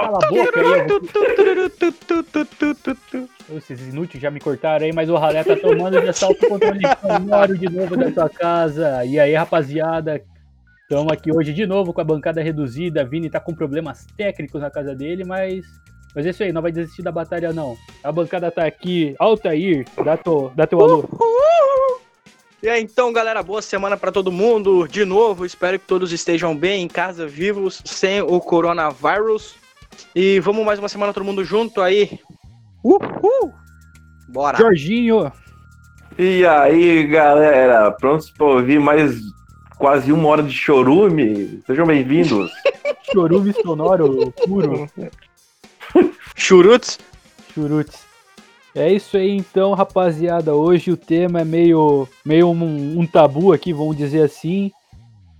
Cala a boca aí. Esses inúteis já me cortaram aí, mas o Ralé tá tomando de assalto controle sonoro de novo da sua casa. E aí, rapaziada, estamos aqui hoje de novo com a bancada reduzida. Vini tá com problemas técnicos na casa dele, mas. Mas é isso aí, não vai desistir da batalha, não. A bancada tá aqui. Altair, dá, to, dá teu alô. E aí, então, galera, boa semana para todo mundo. De novo, espero que todos estejam bem em casa, vivos, sem o coronavírus. E vamos mais uma semana todo mundo junto aí. Uhul! Bora! Jorginho, E aí, galera, prontos pra ouvir mais quase uma hora de chorume? Sejam bem-vindos. chorume sonoro puro. Churutes. Churutes. É isso aí então, rapaziada. Hoje o tema é meio, meio um, um tabu aqui, vamos dizer assim.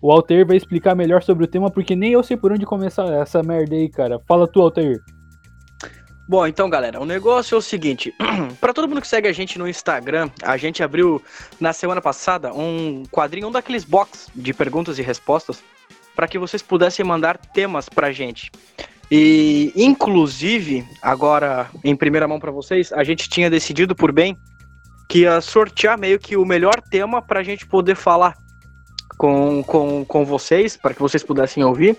O Altair vai explicar melhor sobre o tema, porque nem eu sei por onde começar essa merda aí, cara. Fala tu, Altair. Bom, então, galera, o negócio é o seguinte: para todo mundo que segue a gente no Instagram, a gente abriu na semana passada um quadrinho, um daqueles box de perguntas e respostas, para que vocês pudessem mandar temas pra gente. E, inclusive, agora em primeira mão para vocês, a gente tinha decidido por bem que ia sortear meio que o melhor tema pra gente poder falar com, com, com vocês, para que vocês pudessem ouvir.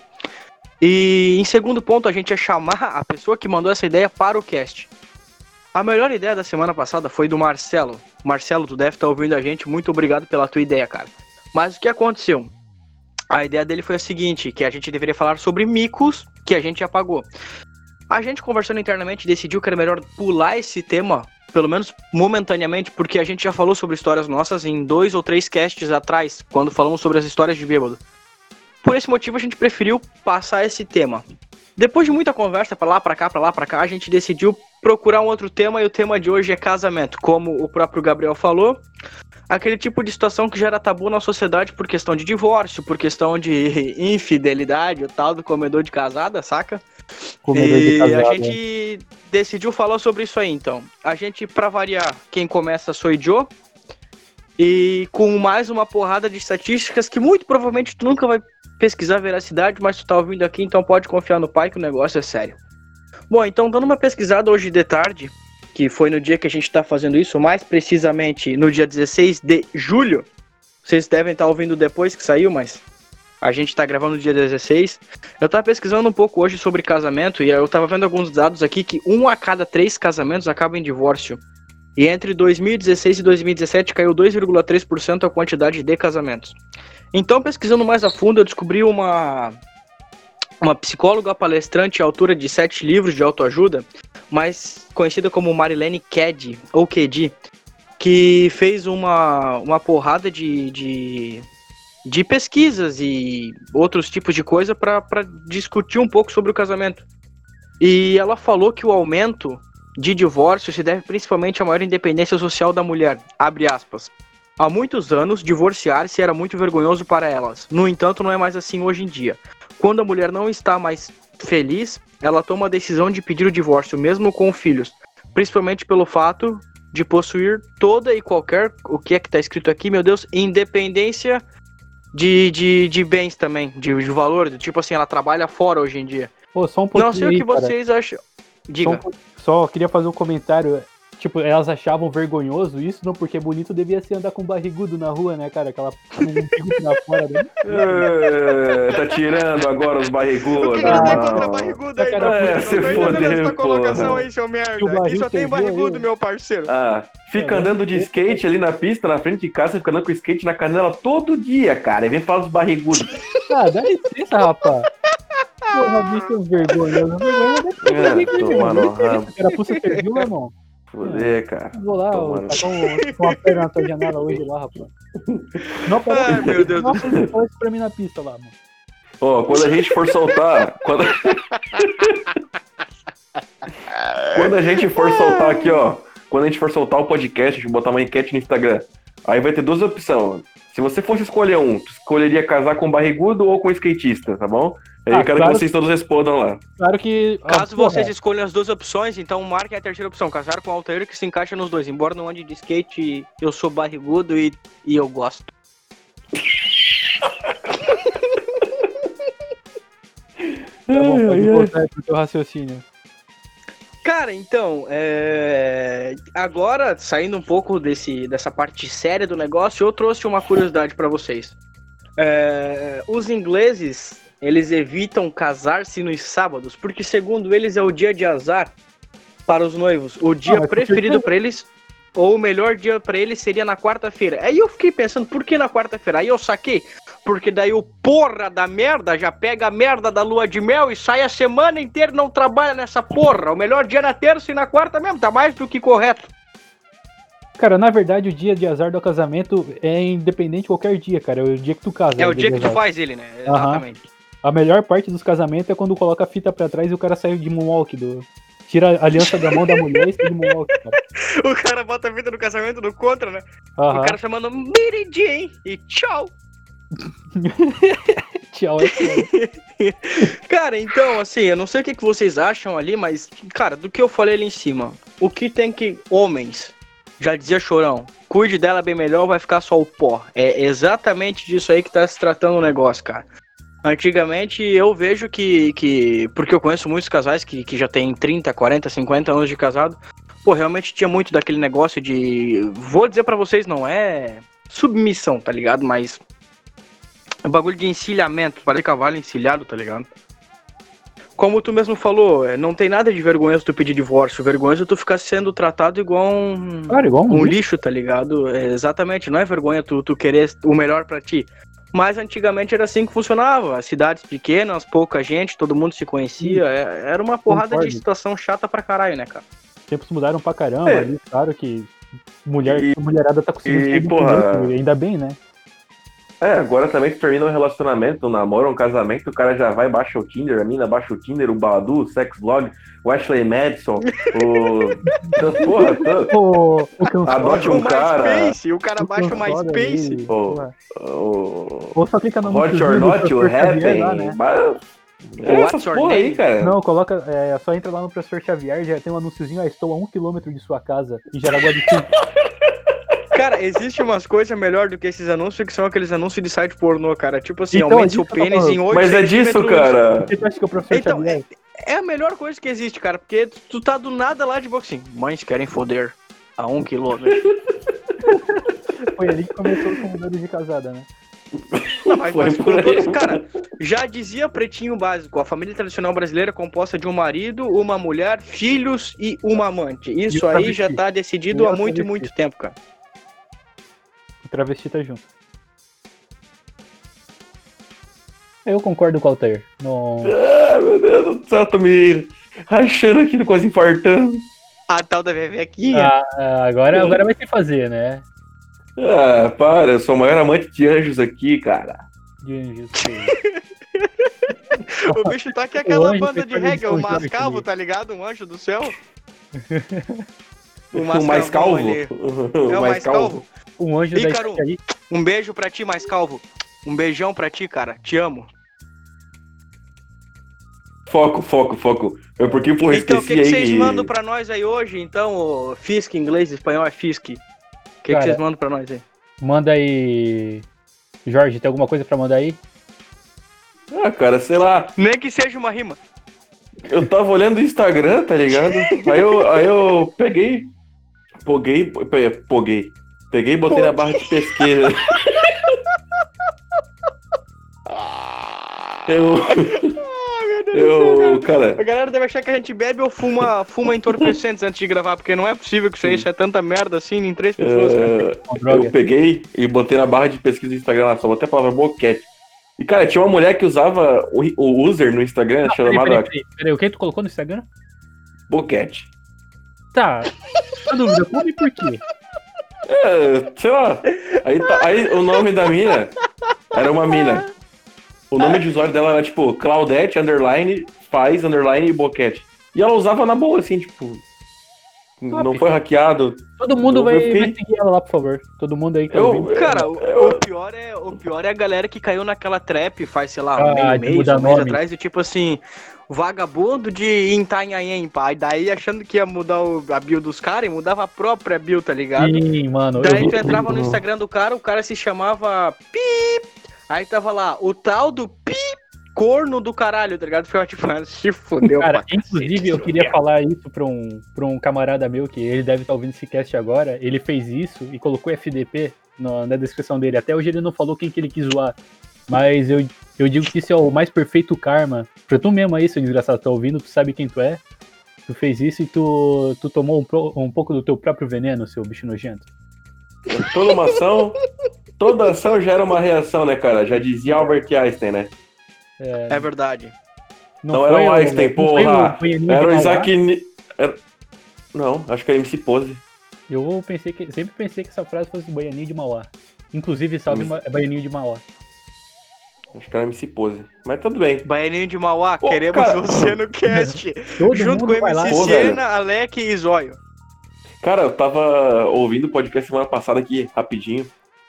E em segundo ponto, a gente ia chamar a pessoa que mandou essa ideia para o cast. A melhor ideia da semana passada foi do Marcelo. Marcelo, tu deve estar ouvindo a gente, muito obrigado pela tua ideia, cara. Mas o que aconteceu? A ideia dele foi a seguinte, que a gente deveria falar sobre micos que a gente apagou. A gente conversando internamente decidiu que era melhor pular esse tema, pelo menos momentaneamente, porque a gente já falou sobre histórias nossas em dois ou três casts atrás, quando falamos sobre as histórias de bêbado. Por esse motivo a gente preferiu passar esse tema. Depois de muita conversa pra lá, pra cá, pra lá, pra cá, a gente decidiu procurar um outro tema e o tema de hoje é casamento. Como o próprio Gabriel falou, aquele tipo de situação que gera tabu na sociedade por questão de divórcio, por questão de infidelidade, o tal do comedor de casada, saca? Comedor de e casado, a gente decidiu falar sobre isso aí, então. A gente, pra variar, quem começa sou o Joe. E com mais uma porrada de estatísticas que muito provavelmente tu nunca vai pesquisar a veracidade, mas tu tá ouvindo aqui, então pode confiar no pai que o negócio é sério. Bom, então dando uma pesquisada hoje de tarde, que foi no dia que a gente tá fazendo isso, mais precisamente no dia 16 de julho. Vocês devem estar ouvindo depois que saiu, mas a gente tá gravando no dia 16. Eu tava pesquisando um pouco hoje sobre casamento e eu tava vendo alguns dados aqui que um a cada três casamentos acaba em divórcio. E entre 2016 e 2017 caiu 2,3% a quantidade de casamentos. Então, pesquisando mais a fundo, eu descobri uma, uma psicóloga palestrante, autora de sete livros de autoajuda, mais conhecida como Marilene Ked, ou Kedi, que fez uma, uma porrada de, de, de pesquisas e outros tipos de coisa para discutir um pouco sobre o casamento. E ela falou que o aumento de divórcio se deve principalmente à maior independência social da mulher. Abre aspas. Há muitos anos, divorciar-se era muito vergonhoso para elas. No entanto, não é mais assim hoje em dia. Quando a mulher não está mais feliz, ela toma a decisão de pedir o divórcio, mesmo com filhos. Principalmente pelo fato de possuir toda e qualquer, o que é que está escrito aqui, meu Deus, independência de, de, de bens também, de, de valor. Tipo assim, ela trabalha fora hoje em dia. Pô, só um pouquinho Não sei o que cara. vocês acham. Só, Diga. um po- só queria fazer um comentário. Tipo, elas achavam vergonhoso isso, não, porque bonito devia ser andar com barrigudo na rua, né, cara? Aquela um pra fora. Né? É, tá tirando agora os barrigudos. O que, que ele tem não. contra barrigudo aí, Cara, é, Não fodeu, essa colocação aí, seu merda. O Aqui só tem barrigudo, meu parceiro. Ah, fica É, andando de skate ali na pista, na frente de casa, fica andando com skate na canela todo dia, cara. E vem falar dos barrigudos. Ah, dá licença, rapaz. Porra, bicho vergonhoso. Vergonha deve É, tomar no rabo. Carapuça serviu, meu irmão. Foder, cara. Vou lá, tacar um, com uma perna na tua janela hoje lá, rapaz. Não, pera Ai, meu Deus do Nossa, fala isso pra mim na pista lá, mano. Ó, quando a gente for soltar. Quando... quando a gente for soltar aqui, ó. Quando a gente for soltar o podcast, a gente botar uma enquete no Instagram. Aí vai ter duas opções. Se você fosse escolher um, escolheria casar com barrigudo ou com skatista, tá bom? Aí Ah, eu quero claro. que vocês todos respondam lá. Claro que. Caso porra, vocês escolham as duas opções, então marquem a terceira opção. Casar com o Altair que se encaixa nos dois. Embora não ande de skate, eu sou barrigudo e, e eu gosto. Tá bom, pode voltar pro teu raciocínio. Cara, então, é... agora, saindo um pouco desse, dessa parte séria do negócio, eu trouxe uma curiosidade pra vocês. É, Os ingleses, eles evitam casar-se nos sábados, porque segundo eles é o dia de azar para os noivos. O dia que preferido pra eles, ou o melhor dia pra eles seria na quarta-feira. Aí eu fiquei pensando, por que na quarta-feira? Aí eu saquei, porque daí o porra da merda já pega a merda da lua de mel e sai a semana inteira e não trabalha nessa porra. O melhor dia é na terça e na quarta mesmo, tá mais do que correto. Cara, na verdade, o dia de azar do casamento é independente de qualquer dia, cara. É o dia que tu casa. É o de dia que tu faz ele, né? Exatamente. A melhor parte dos casamentos é quando coloca a fita pra trás e o cara sai de moonwalk. Do... Tira a aliança da mão da mulher e sai de moonwalk, cara. O cara bota a vida no casamento do contra, né? Aham. O cara chamando Miridim e tchau. Tchau, é. Cara, então, assim, eu não sei o que, que vocês acham ali, mas, cara, do que eu falei ali em cima, o que tem que. Homens, já dizia Chorão, cuide dela bem melhor, vai ficar só o pó. É exatamente disso aí que tá se tratando o negócio, cara. Antigamente eu vejo que. que porque eu conheço muitos casais que, que já têm 30, 40, 50 anos de casado. Pô, realmente tinha muito daquele negócio de. Vou dizer pra vocês, não é submissão, tá ligado? Mas. É bagulho de encilhamento, parece cavalo encilhado, tá ligado? Como tu mesmo falou, é, não tem nada de vergonhoso tu pedir divórcio. Vergonhoso é tu ficar sendo tratado igual um, Cara, igual um um lixo, tá ligado? É, exatamente, não é vergonha tu, tu querer o melhor pra ti. Mas antigamente era assim que funcionava. Cidades pequenas, pouca gente, todo mundo se conhecia. é- era uma porrada Concordo. de situação chata pra caralho, né, cara? Os tempos mudaram pra caramba. É. Ali, claro que mulher, E- mulherada tá conseguindo e, porra, independente, ainda bem, né? É, agora também que termina um relacionamento, um namoro, um casamento, o cara já vai, baixa o Tinder, a mina baixa o Tinder, o Badu, o Sexblog, o Ashley Madison, o... Porra, tanto- O, o Adote um o cara. MySpace, o cara o baixa o MySpace. porra. o... Ou só clica no Hot or do Not, o professor Xavier Happen, lá, né? mas- É, your porra aí, cara. Não, coloca, é, só entra lá no professor Xavier, já tem um anúnciozinho, ah, estou a um quilômetro de sua casa, em Jaraguá do Sul. Cara, existe umas coisas melhor do que esses anúncios que são aqueles anúncios de site pornô, cara. Tipo assim, Então, aumente é tô pênis em falando. 8 Mas é disso, cara. É o Então, Xavier? É a melhor coisa que existe, cara, porque tu tá do nada lá de boca assim. Mães querem foder a um quilômetro. Foi ali que começou os convidados de casada, né? Não, mas, Foi mas todos, cara, já dizia Pretinho Básico, a família tradicional brasileira é composta de um marido, uma mulher, filhos e uma amante. Isso E o aí já tá decidido E o há muito e muito tempo, cara. O travesti tá junto. Eu concordo com o Altair. Não... Ah, meu Deus do céu, tô me rachando aqui, quase infartando. A tal da Vevequinha. Ah, agora, agora vai ter que fazer, né? Ah, para, eu sou o maior amante de anjos aqui, cara. De anjos. O bicho tá aqui aquela anjo banda de reggae, o Mascavo, comigo. tá ligado? Um anjo do céu. O mais calvo. É o mais calvo. Um anjo da Ícaro. aí. Um beijo pra ti, mais calvo. Um beijão pra ti, cara. Te amo. Foco, foco, foco. Eu porque, porra, então, o esqueci que, que vocês mandam pra nós aí hoje, então? O Fisk, inglês, espanhol é Fisk. O que, que vocês mandam pra nós aí? Manda aí. Jorge, tem alguma coisa pra mandar aí? Ah, cara, sei lá. Nem que seja uma rima. Eu tava olhando o Instagram, tá ligado? Aí eu, aí eu peguei. Poguei. Poguei. Peguei e botei na barra de pesquisa. Eu. Eu. Cara. A galera deve achar que a gente bebe ou fuma, fuma entorpecentes antes de gravar, porque não é possível que isso aí isso é tanta merda assim em três pessoas. eh, Com droga. Eu peguei e botei na barra de pesquisa do Instagram lá, só botei a palavra boquete. E, cara, tinha uma mulher que usava o, o user no Instagram Peraí, chamada peraí, peraí, peraí, o que tu colocou no Instagram? Boquete. Tá. A dúvida, como e por quê? É, sei lá. Aí, tá- aí o nome da mina era uma mina. O nome de usuário dela era tipo Claudette, underline, faz, underline e boquete. E ela usava na boa, assim, tipo. Não foi hackeado. Todo mundo vai, fiquei- vai seguir ela lá, por favor. Todo mundo aí que tá Eu- ouvindo. Cara, o, eu- o pior é, o pior é a galera que caiu naquela trap faz, sei lá, Ah, um meio de mês, um mês atrás, e tipo assim, vagabundo de Intanhaém, pai. Daí achando que ia mudar o- a bio dos caras mudava a própria bio, tá ligado? Sim, mano. Daí tu entrava no. Instagram do cara, o cara se chamava Pip. Aí tava lá, o tal do Pip corno do caralho, tá ligado? Foi tipo, mano, se fodeu. Cara, pra inclusive cacete, eu queria falar isso pra um, pra um camarada meu, que ele deve estar ouvindo esse cast agora. Ele fez isso e colocou FDP no- na descrição dele. Até hoje ele não falou quem que ele quis zoar. Mas eu, eu digo que isso é o mais perfeito karma. Pra tu mesmo aí, seu desgraçado, tá ouvindo, tu sabe quem tu é. Tu fez isso e tu, tu tomou um, pro- um pouco do teu próprio veneno, seu bicho nojento. Toda uma ação, toda ação gera uma reação, né, cara? Já dizia Albert Einstein, né? É verdade. Não era o Einstein, não foi porra. o Baianinho de Era o? Isaac. Ni- era- Não, acho que era MC Pose. Eu pensei que, sempre pensei que essa frase fosse Baianinho de Mauá. Inclusive, salve Hum. Ma- Baianinho de Mauá. Acho que era MC Pose. Mas tudo bem. Baianinho de Mauá, Pô, queremos cara. você no cast. Junto com. MC Pô. Siena, Alec e Zóio. Cara, eu tava ouvindo o podcast semana passada aqui, rapidinho.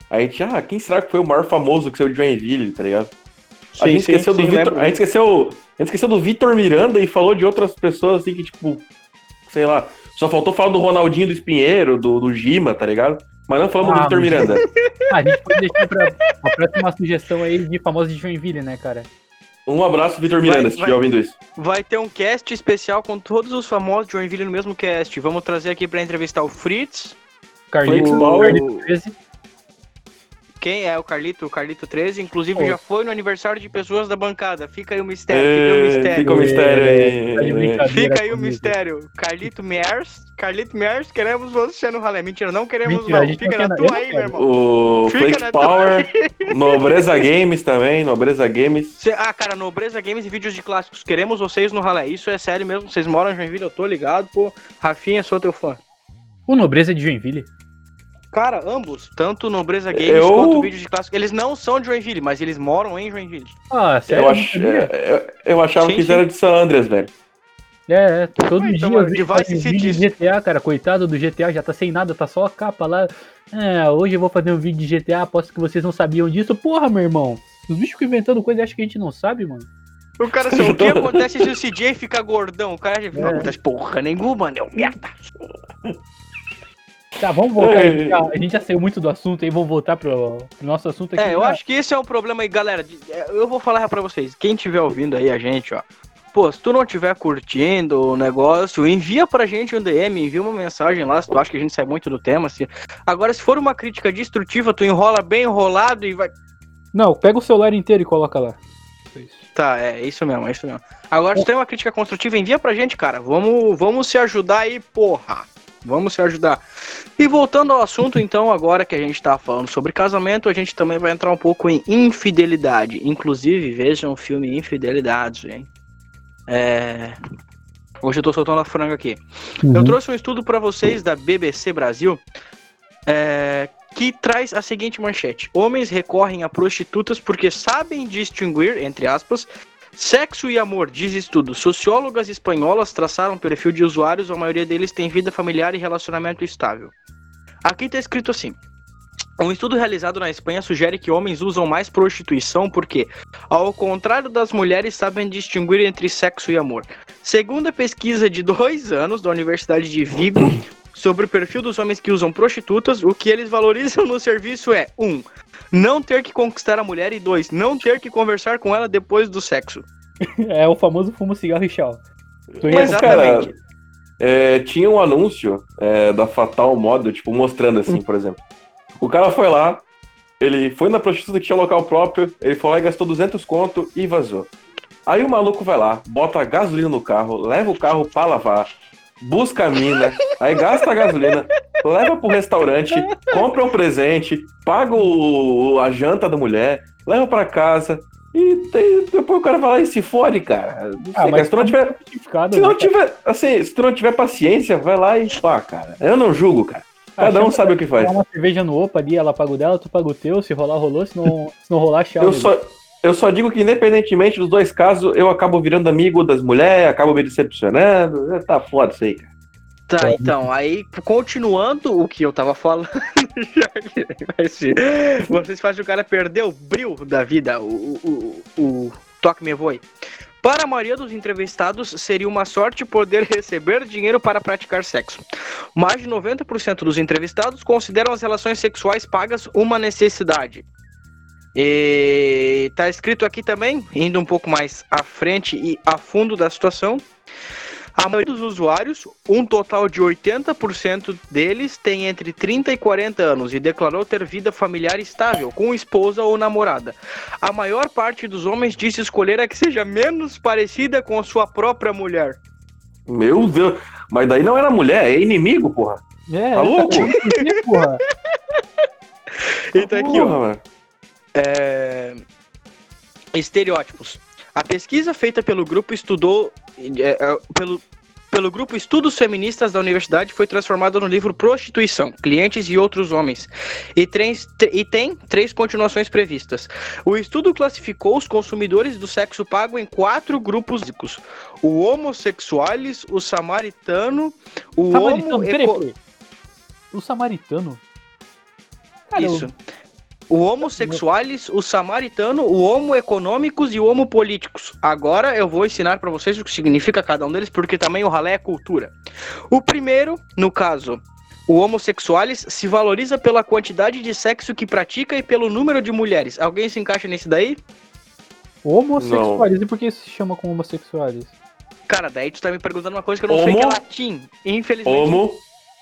Aí a gente, ah, quem será que foi o maior famoso que saiu de Joinville, tá ligado? a, gente esqueceu do Vitor, a gente esqueceu, a gente esqueceu do Vitor Miranda e falou de outras pessoas assim que, tipo, sei lá, só faltou falar do Ronaldinho do Espinheiro, do, do Gima, tá ligado? Mas não falamos do Ah, Vitor mas- Miranda. A gente pode deixar pra a próxima sugestão aí de famosos de Joinville, né, cara? Um abraço, Vitor Miranda, Vai- se estiver ouvindo isso. Vai ter um cast especial com todos os famosos de Joinville no mesmo cast. Vamos trazer aqui pra entrevistar o Fritz. Carlito, Flex Power. Carlito 13. Quem é o Carlito? O Carlito 13. Inclusive, já foi no aniversário de pessoas da bancada. Fica aí o mistério. Fica aí o É, mistério. Fica o mistério Tá de aí. brincadeira Fica aí o mistério. Carlito Mers. Carlito Mers, queremos você no ralé. Mentira, não queremos Mentira, não. Fica na tua aí, meu irmão. O Fica Flex Power, Nobreza Games também, Nobreza Games. Cê- ah, cara, Nobreza Games e vídeos de clássicos. Queremos vocês no ralé. Isso é sério mesmo. Vocês moram em Joinville, eu tô ligado, pô. Rafinha, sou teu fã. O Nobreza é de Joinville. Cara, ambos, tanto Nobreza Games Eu- quanto vídeos de clássicos, eles não são de Joinville, mas eles moram em Joinville. Ah, sério? Eu, não ach, sabia? é, eu, eu achava Sim, que sim. era de San Andreas, velho. É, é, todo Ah, dia então, eu mano, vejo Device vídeo de. GTA, cara. Coitado do GTA, já tá sem nada, tá só a capa lá. É, hoje eu vou fazer um vídeo de GTA, aposto que vocês não sabiam disso. Porra, meu irmão. Os bichos ficam inventando coisa e acham que a gente não sabe, mano. O cara, assim, o que acontece se o CJ fica gordão? O cara não É. acontece porra nenhuma, né? merda. Tá, vamos voltar. A É. gente, já, a gente já saiu muito do assunto aí, vamos voltar pro, pro nosso assunto aqui. É, eu Ah, acho que esse é o problema aí, galera. é, Eu vou falar pra vocês. Quem estiver ouvindo aí a gente, ó. Pô, se tu não estiver curtindo o negócio, envia pra gente um DM, envia uma mensagem lá, se tu acha que a gente sai muito do tema. Se... Agora, se for uma crítica destrutiva, tu enrola bem enrolado e vai. Não, pega o celular inteiro e coloca lá. Tá, é isso mesmo, é isso mesmo. Agora, se tem uma crítica construtiva, envia pra gente, cara. Vamos, vamos se ajudar aí, porra. Vamos se ajudar. E voltando ao assunto, então, agora que a gente tá falando sobre casamento, a gente também vai entrar um pouco em infidelidade. Inclusive, vejam o filme Infidelidades, hein? É... Hoje eu tô soltando a franga aqui. Uhum. Eu trouxe um estudo para vocês da BBC Brasil é, que traz a seguinte manchete: Homens recorrem a prostitutas porque sabem distinguir, entre aspas, sexo e amor, diz estudo. Sociólogas espanholas traçaram um perfil de usuários, a maioria deles tem vida familiar e relacionamento estável. Aqui tá escrito assim. Um estudo realizado na Espanha sugere que homens usam mais prostituição porque, ao contrário das mulheres, sabem distinguir entre sexo e amor. Segundo a pesquisa de dois anos da Universidade de Vigo sobre o perfil dos homens que usam prostitutas, o que eles valorizam no serviço é: um, não ter que conquistar a mulher, e dois, não ter que conversar com ela depois do sexo. É o famoso fumo, cigarro e tchau. Exatamente. cara, é, tinha um anúncio é, da Fatal Model, tipo, mostrando assim, por exemplo. O cara foi lá, ele foi na prostituta que tinha local próprio, ele foi lá e gastou 200 conto e vazou. Aí o maluco vai lá, bota gasolina no carro, leva o carro pra lavar, busca a mina, aí gasta a gasolina, leva pro restaurante, compra um presente, paga o- a janta da mulher, leva pra casa e tem- depois o cara vai lá e se fode, cara. Não Ah, mas se não tiver, justificado, se não né, tiver, assim, se tu não tiver paciência, vai lá e pá, cara. Eu não julgo, cara. Cada um chama- sabe o que faz. Uma cerveja no Opa ali, ela paga o dela, tu paga o teu, se rolar, rolou, se não, se não rolar, tchau. Eu amigo. só, eu só digo que, independentemente dos dois casos, eu acabo virando amigo das mulheres, acabo me decepcionando. É, Tá foda isso aí, cara. Tá, então, aí, continuando o que eu tava falando, vocês fazem o cara perder o brilho da vida, o, o, o, o toque me voe. Para a maioria dos entrevistados, seria uma sorte poder receber dinheiro para praticar sexo. Mais de 90% dos entrevistados consideram as relações sexuais pagas uma necessidade. E tá escrito aqui também, indo um pouco mais à frente e a fundo da situação. A maioria dos usuários, um total de 80% deles, tem entre 30 e 40 anos e declarou ter vida familiar estável, com esposa ou namorada. A maior parte dos homens disse escolher a que seja menos parecida com a sua própria mulher. Meu Deus. Mas daí não era mulher, é inimigo, porra. É, Tá louco? porra. Então aqui, ó. Porra, mano. É, Estereótipos. A pesquisa feita pelo grupo estudou é, é, pelo, pelo grupo Estudos Feministas da Universidade foi transformada no livro Prostituição, Clientes e Outros Homens. E, três- tr- e tem três continuações previstas. O estudo classificou os consumidores do sexo pago em quatro grupos o homossexuales, o samaritano, o Samaritano, homo peraí, peraí. O samaritano? Cara, eu- Isso. O homossexuales, o samaritano, o homo econômicos e o homo políticos. Agora eu vou ensinar pra vocês o que significa cada um deles, porque também o ralé é cultura. O primeiro, no caso, o homossexuales se valoriza pela quantidade de sexo que pratica e pelo número de mulheres. Alguém se encaixa nesse daí? Homossexuais. E por que se chama com homossexuais? Cara, daí tu tá me perguntando uma coisa que eu não sei que é Homo- latim. Infelizmente. Homo,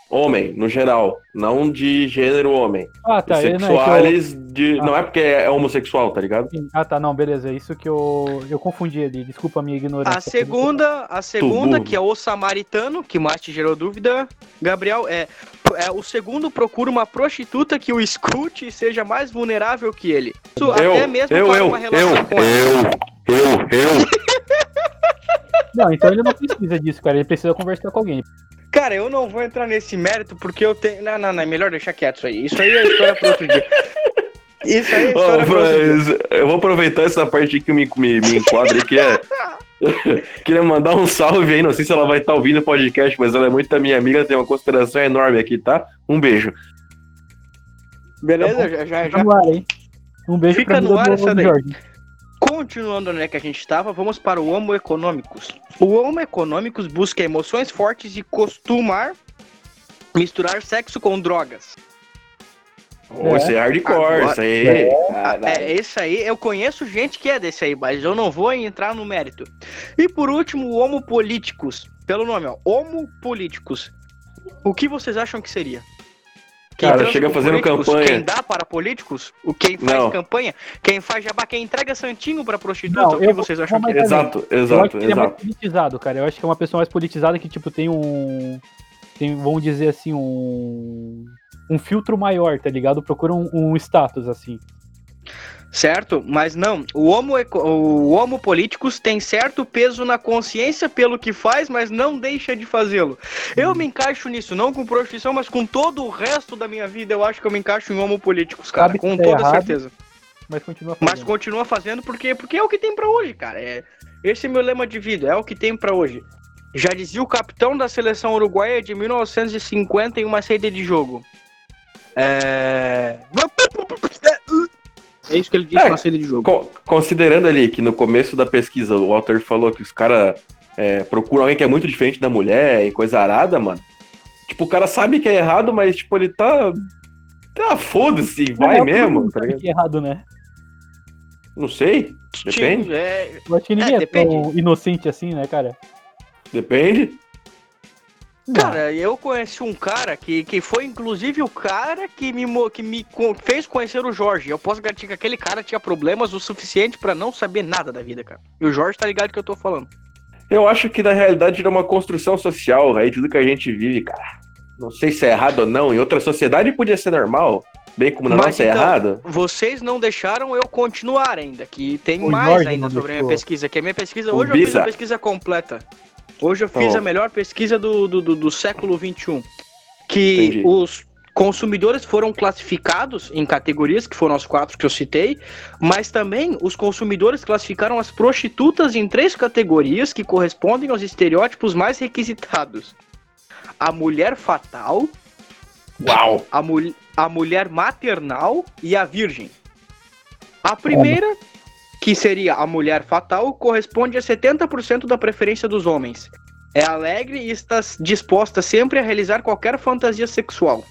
homem, no geral. Não de gênero homem. Ah, tá. é, não, é eu- Sexuales de. Ah. Não é porque é homossexual, tá ligado? Sim. Ah, tá, não, beleza. É isso que eu, eu confundi ali. Desculpa a minha ignorância. A segunda, a segunda, que é o samaritano, que mais te gerou dúvida, Gabriel, é, é o segundo procura uma prostituta que o escute e seja mais vulnerável que ele. Isso Eu, até mesmo eu, para eu, uma relação eu, com ela. eu, eu, eu. Não, então ele não precisa disso, cara. Ele precisa conversar com alguém. Cara, eu não vou entrar nesse mérito porque eu tenho. Não, não, não, é melhor deixar quieto isso aí. Isso aí é história para outro dia. Isso aí é história pra outro dia. eu vou aproveitar essa parte que me, me, me enquadra que é. Queria mandar um salve aí, não sei se ela vai estar ouvindo o podcast, mas ela é muito minha amiga, tem uma consideração enorme aqui, tá? Um beijo. Beleza? Já, já, Fica já. no ar, hein? Um beijo Fica pra no ar essa daí. Jorge. Continuando onde é que a gente estava, vamos para o Homo Econômicos. O Homo Econômicos busca emoções fortes e costumar misturar sexo com drogas. Ô, Isso é hardcore, isso aí. É, esse aí, eu conheço gente que é desse aí, mas eu não vou entrar no mérito. E por último, o Homo Políticos. Pelo nome, ó. Homo Políticos. O que vocês acham que seria? Cara, chega fazendo campanha. Quem dá para políticos? O quem faz Não. campanha? Quem faz jabá? Quem entrega santinho pra prostituta? Não, o que eu- vocês acham que é? Exato, eu acho exato, que ele é mais exato. politizado, cara. Eu acho que é uma pessoa mais politizada que, tipo, tem um. Tem, vamos dizer assim, um. Um filtro maior, tá ligado? Procura um, um status, assim. Certo? Mas não, o homo, o homo políticos tem certo peso na consciência pelo que faz, mas não deixa de fazê-lo. Eu me encaixo nisso, não com prostituição, mas com todo o resto da minha vida, eu acho que eu me encaixo em homo políticos, cara, Sabe com tá toda errado, certeza. Mas continua Mas fazendo. continua fazendo porque, porque é o que tem pra hoje, cara. É, esse é meu lema de vida, é o que tem pra hoje. Já dizia o capitão da seleção uruguaia de 1950 em uma saída de jogo. É. É isso que ele disse É, na saída de jogo. Co- considerando ali que no começo da pesquisa o autor falou que os caras procuram alguém que é muito diferente da mulher e coisa arada, mano. Tipo, o cara sabe que é errado, mas, tipo, ele tá. Ah, foda-se, vai É, mesmo, tá que é errado, né? Não sei. Depende. É, Eu acho que ninguém É, é, tão inocente assim, né, cara? Depende. Cara, eu conheci um cara que, que foi inclusive o cara que me, que me fez conhecer o Jorge. Eu posso garantir que aquele cara tinha problemas o suficiente pra não saber nada da vida, cara. E o Jorge tá ligado que eu tô falando. Eu acho que na realidade é uma construção social, aí tudo que a gente vive, cara. Não sei se é errado ou não. Em outra sociedade podia ser normal. Bem como na Mas nossa é então, errado. Vocês não deixaram eu continuar ainda, que tem O mais Jorge ainda sobre a minha pesquisa, que a minha pesquisa, O hoje eu fiz a pesquisa completa. Hoje eu Tá fiz bom. a melhor pesquisa do, do, do, do século XXI. Que Entendi. os consumidores foram classificados em categorias, que foram as quatro que eu citei, mas também os consumidores classificaram as prostitutas em três categorias que correspondem aos estereótipos mais requisitados. A mulher fatal, Uau! a, mul a mulher maternal e a virgem. A primeira, que seria a mulher fatal, corresponde a 70% da preferência dos homens. É alegre e está disposta sempre a realizar qualquer fantasia sexual.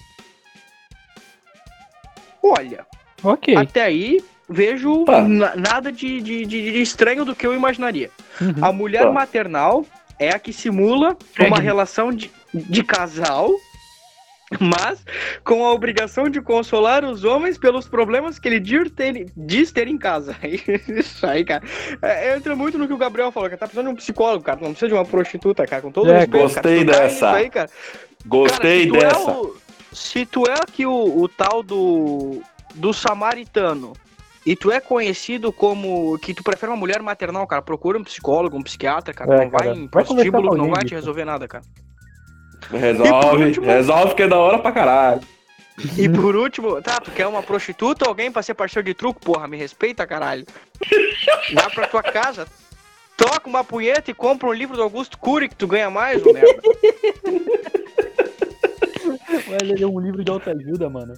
Olha, Ok. até aí vejo Tá. na- nada de, de, de- de estranho do que eu imaginaria. Uhum. A mulher Tá. maternal é a que simula uma relação de, de casal, mas com a obrigação de consolar os homens pelos problemas que ele diz ter, diz ter em casa. Isso aí, cara. É, entra muito no que o Gabriel falou, que tá precisando de um psicólogo, cara. Não precisa de uma prostituta, cara. Com todo É, respeito, cara. gostei tá dessa. aí, cara, Gostei Cara, tu dessa. É o, se tu é aqui o, o tal do, do samaritano e tu é conhecido como que tu prefere uma mulher maternal, cara, procura um psicólogo, um psiquiatra, cara. É, não vai cara. em Vai conversar prostíbulo, não vai te resolver nada, cara. Resolve, último- resolve que é da hora pra caralho. E por último, tá, tu quer uma prostituta ou alguém pra ser parceiro de truco? Porra, me respeita, caralho. Vai pra tua casa, toca uma punheta e compra um livro do Augusto Cury que tu ganha mais, ô merda. Vai ler um livro de autoajuda, mano.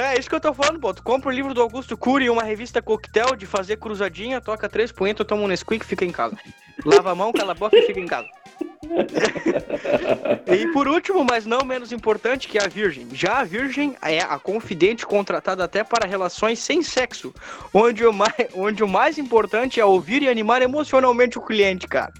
É, isso que eu tô falando, pô. Tu compra o livro do Augusto Cury e uma revista coquetel de fazer cruzadinha, toca três punhetas, toma um Nesquik e fica em casa. Lava a mão, cala a boca e fica em casa. e por último, mas não menos importante, que é a virgem. Já a virgem é a confidente contratada até para relações sem sexo, onde o mais, onde o mais importante é ouvir e animar emocionalmente o cliente, cara.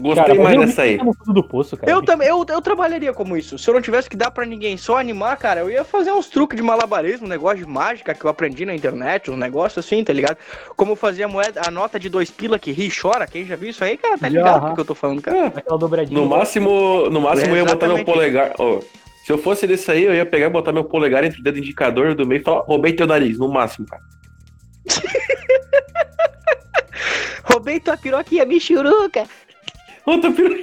Gostei Cara, mais dessa aí. do poço, cara. Eu também, eu, eu trabalharia como isso. Se eu não tivesse que dar pra ninguém só animar, cara, eu ia fazer uns truques de malabarismo, um negócio de mágica que eu aprendi na internet, um negócio assim, tá ligado? Como fazer a moeda, a nota de dois pila que ri e chora. Quem já viu isso aí, cara, tá ligado o que, que eu tô falando, cara? Aquela dobradinha. No máximo, no máximo eu ia botar meu polegar. ó, se eu fosse desse aí, eu ia pegar e botar meu polegar entre o dedo indicador do meio e falar, roubei teu nariz, no máximo, cara. Roubei tua piroquinha, michuruca. Outra piru...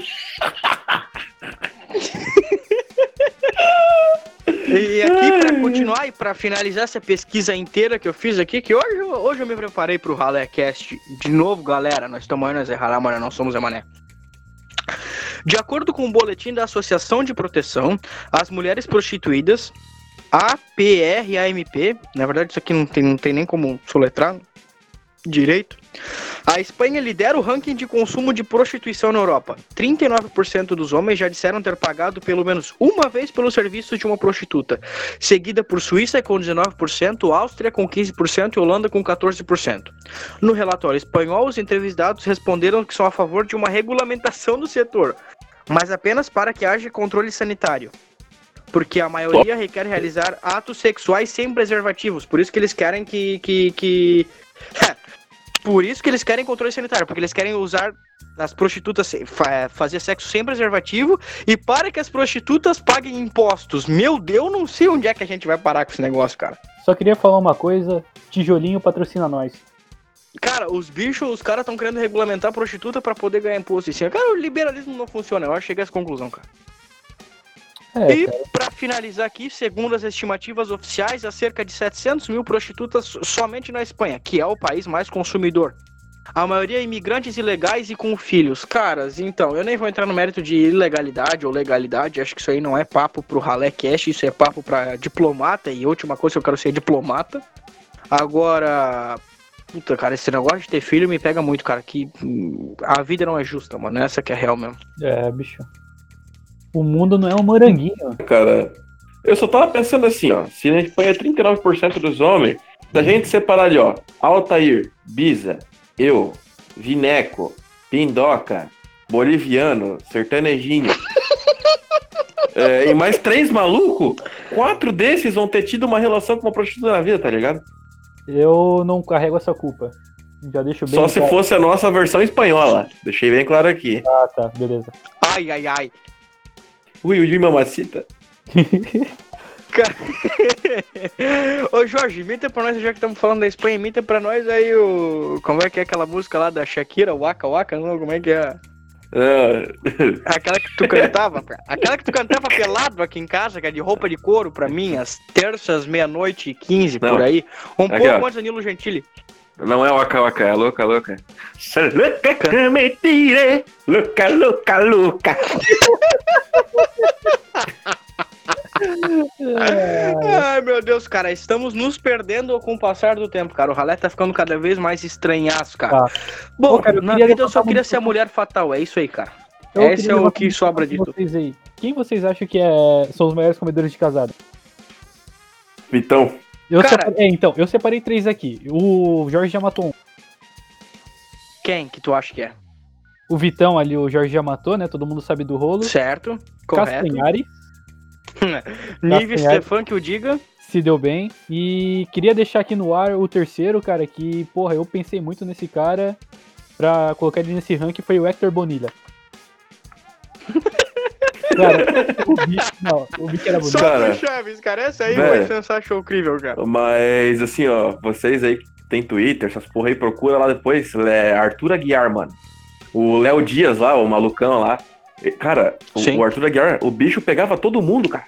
E aqui, pra continuar e pra finalizar essa pesquisa inteira que eu fiz aqui, que hoje, eu- hoje eu me preparei pro Ralécast de novo, galera. Nós estamos aí na Zé Ralé, mas nós somos Zé Mané. De acordo com o boletim da Associação de Proteção, as mulheres prostituídas, APRAMP, na verdade isso aqui não tem, não tem nem como soletrar direito, a Espanha lidera o ranking de consumo de prostituição na Europa. 39% dos homens já disseram ter pagado pelo menos uma vez pelo serviço de uma prostituta, seguida por Suíça com 19%, Áustria com 15% e Holanda com 14%. No relatório espanhol, os entrevistados responderam que são a favor de uma regulamentação do setor, mas apenas para que haja controle sanitário. Porque a maioria requer realizar atos sexuais sem preservativos. Por isso que eles querem que. que, que... Por isso que eles querem controle sanitário. Porque eles querem usar as prostitutas, fazer sexo sem preservativo. E para que as prostitutas paguem impostos. Meu Deus, eu não sei onde é que a gente vai parar com esse negócio, cara. Só queria falar uma coisa: tijolinho patrocina nós. Cara, os bichos, os caras estão querendo regulamentar a prostituta pra poder ganhar imposto em cima. Cara, o liberalismo não funciona. Eu acho que cheguei a essa conclusão, cara. É, E para finalizar aqui, segundo as estimativas oficiais, há cerca de 700 mil prostitutas somente na Espanha, que é o país mais consumidor. A maioria imigrantes ilegais e com filhos. Caras, então, eu nem vou entrar no mérito de ilegalidade ou legalidade, acho que isso aí não é papo pro Ralé Cash, isso é papo pra diplomata, e última coisa que eu quero ser diplomata. Agora, puta, cara, esse negócio de ter filho me pega muito, cara, que hum, a vida não é justa, mano, essa que é real mesmo. É, bicho. O mundo não é um moranguinho. Cara, eu só tava pensando assim, ó. Se na Espanha 39% dos homens, se a gente separar ali, ó, Altair, Biza, eu, Vineco, Pindoca, Boliviano, Sertanejinho. é, e mais três malucos, quatro desses vão ter tido uma relação com uma prostituta na vida, tá ligado? Eu não carrego essa culpa. Já deixo bem Só se claro. fosse a nossa versão espanhola. Deixei bem claro aqui. Ah, tá, beleza. Ai, ai, ai. Ui, ui, mamacita. Ô Jorge, imita pra nós, já que estamos falando da Espanha, imita pra nós aí o. Como é que é aquela música lá da Shakira, Waka Waka, não? Como é que é? Ah, Aquela que tu cantava, cara. aquela que tu cantava pelado aqui em casa, que é de roupa de couro pra mim, às terças, meia-noite e quinze, por aí. Um Aqui, pouco ó. antes do Danilo Gentili. Não é Waka Waka, é louca, louca. Louca que me tire, louca, louca, louca. Ai, meu Deus, cara, estamos nos perdendo com o passar do tempo, cara. O ralé tá ficando cada vez mais estranhaço, cara. Tá. Bom, Pô, cara, eu na vida eu só queria ser a mulher fatal, é isso aí, cara. Eu Esse é o que sobra de tudo. vocês aí. Quem vocês acham que é... são os maiores comedores de casado? Vitão, Eu Cara- é, então, eu separei três aqui. O Jorge já matou um. Quem que tu acha que é? O Vitão ali, o Jorge já matou, né? Todo mundo sabe do rolo. Certo, correto. Castanhari Castanhari. Stefan que o diga. se deu bem. E queria deixar aqui no ar o terceiro, cara, que, porra, eu pensei muito nesse cara pra colocar ele nesse ranking, foi o Hector Bonilha. cara, o bicho, não, o bicho era bonito. Só- Cara, Chaves, cara. Essa aí velho. vai pensar show incrível, cara. Mas, assim, ó, vocês aí que tem Twitter, essas porra aí, procura lá depois. É Arthur Aguiar, mano. O Léo Dias lá, o malucão lá. Cara, o, Sim. o Arthur Aguiar, o bicho pegava todo mundo, cara.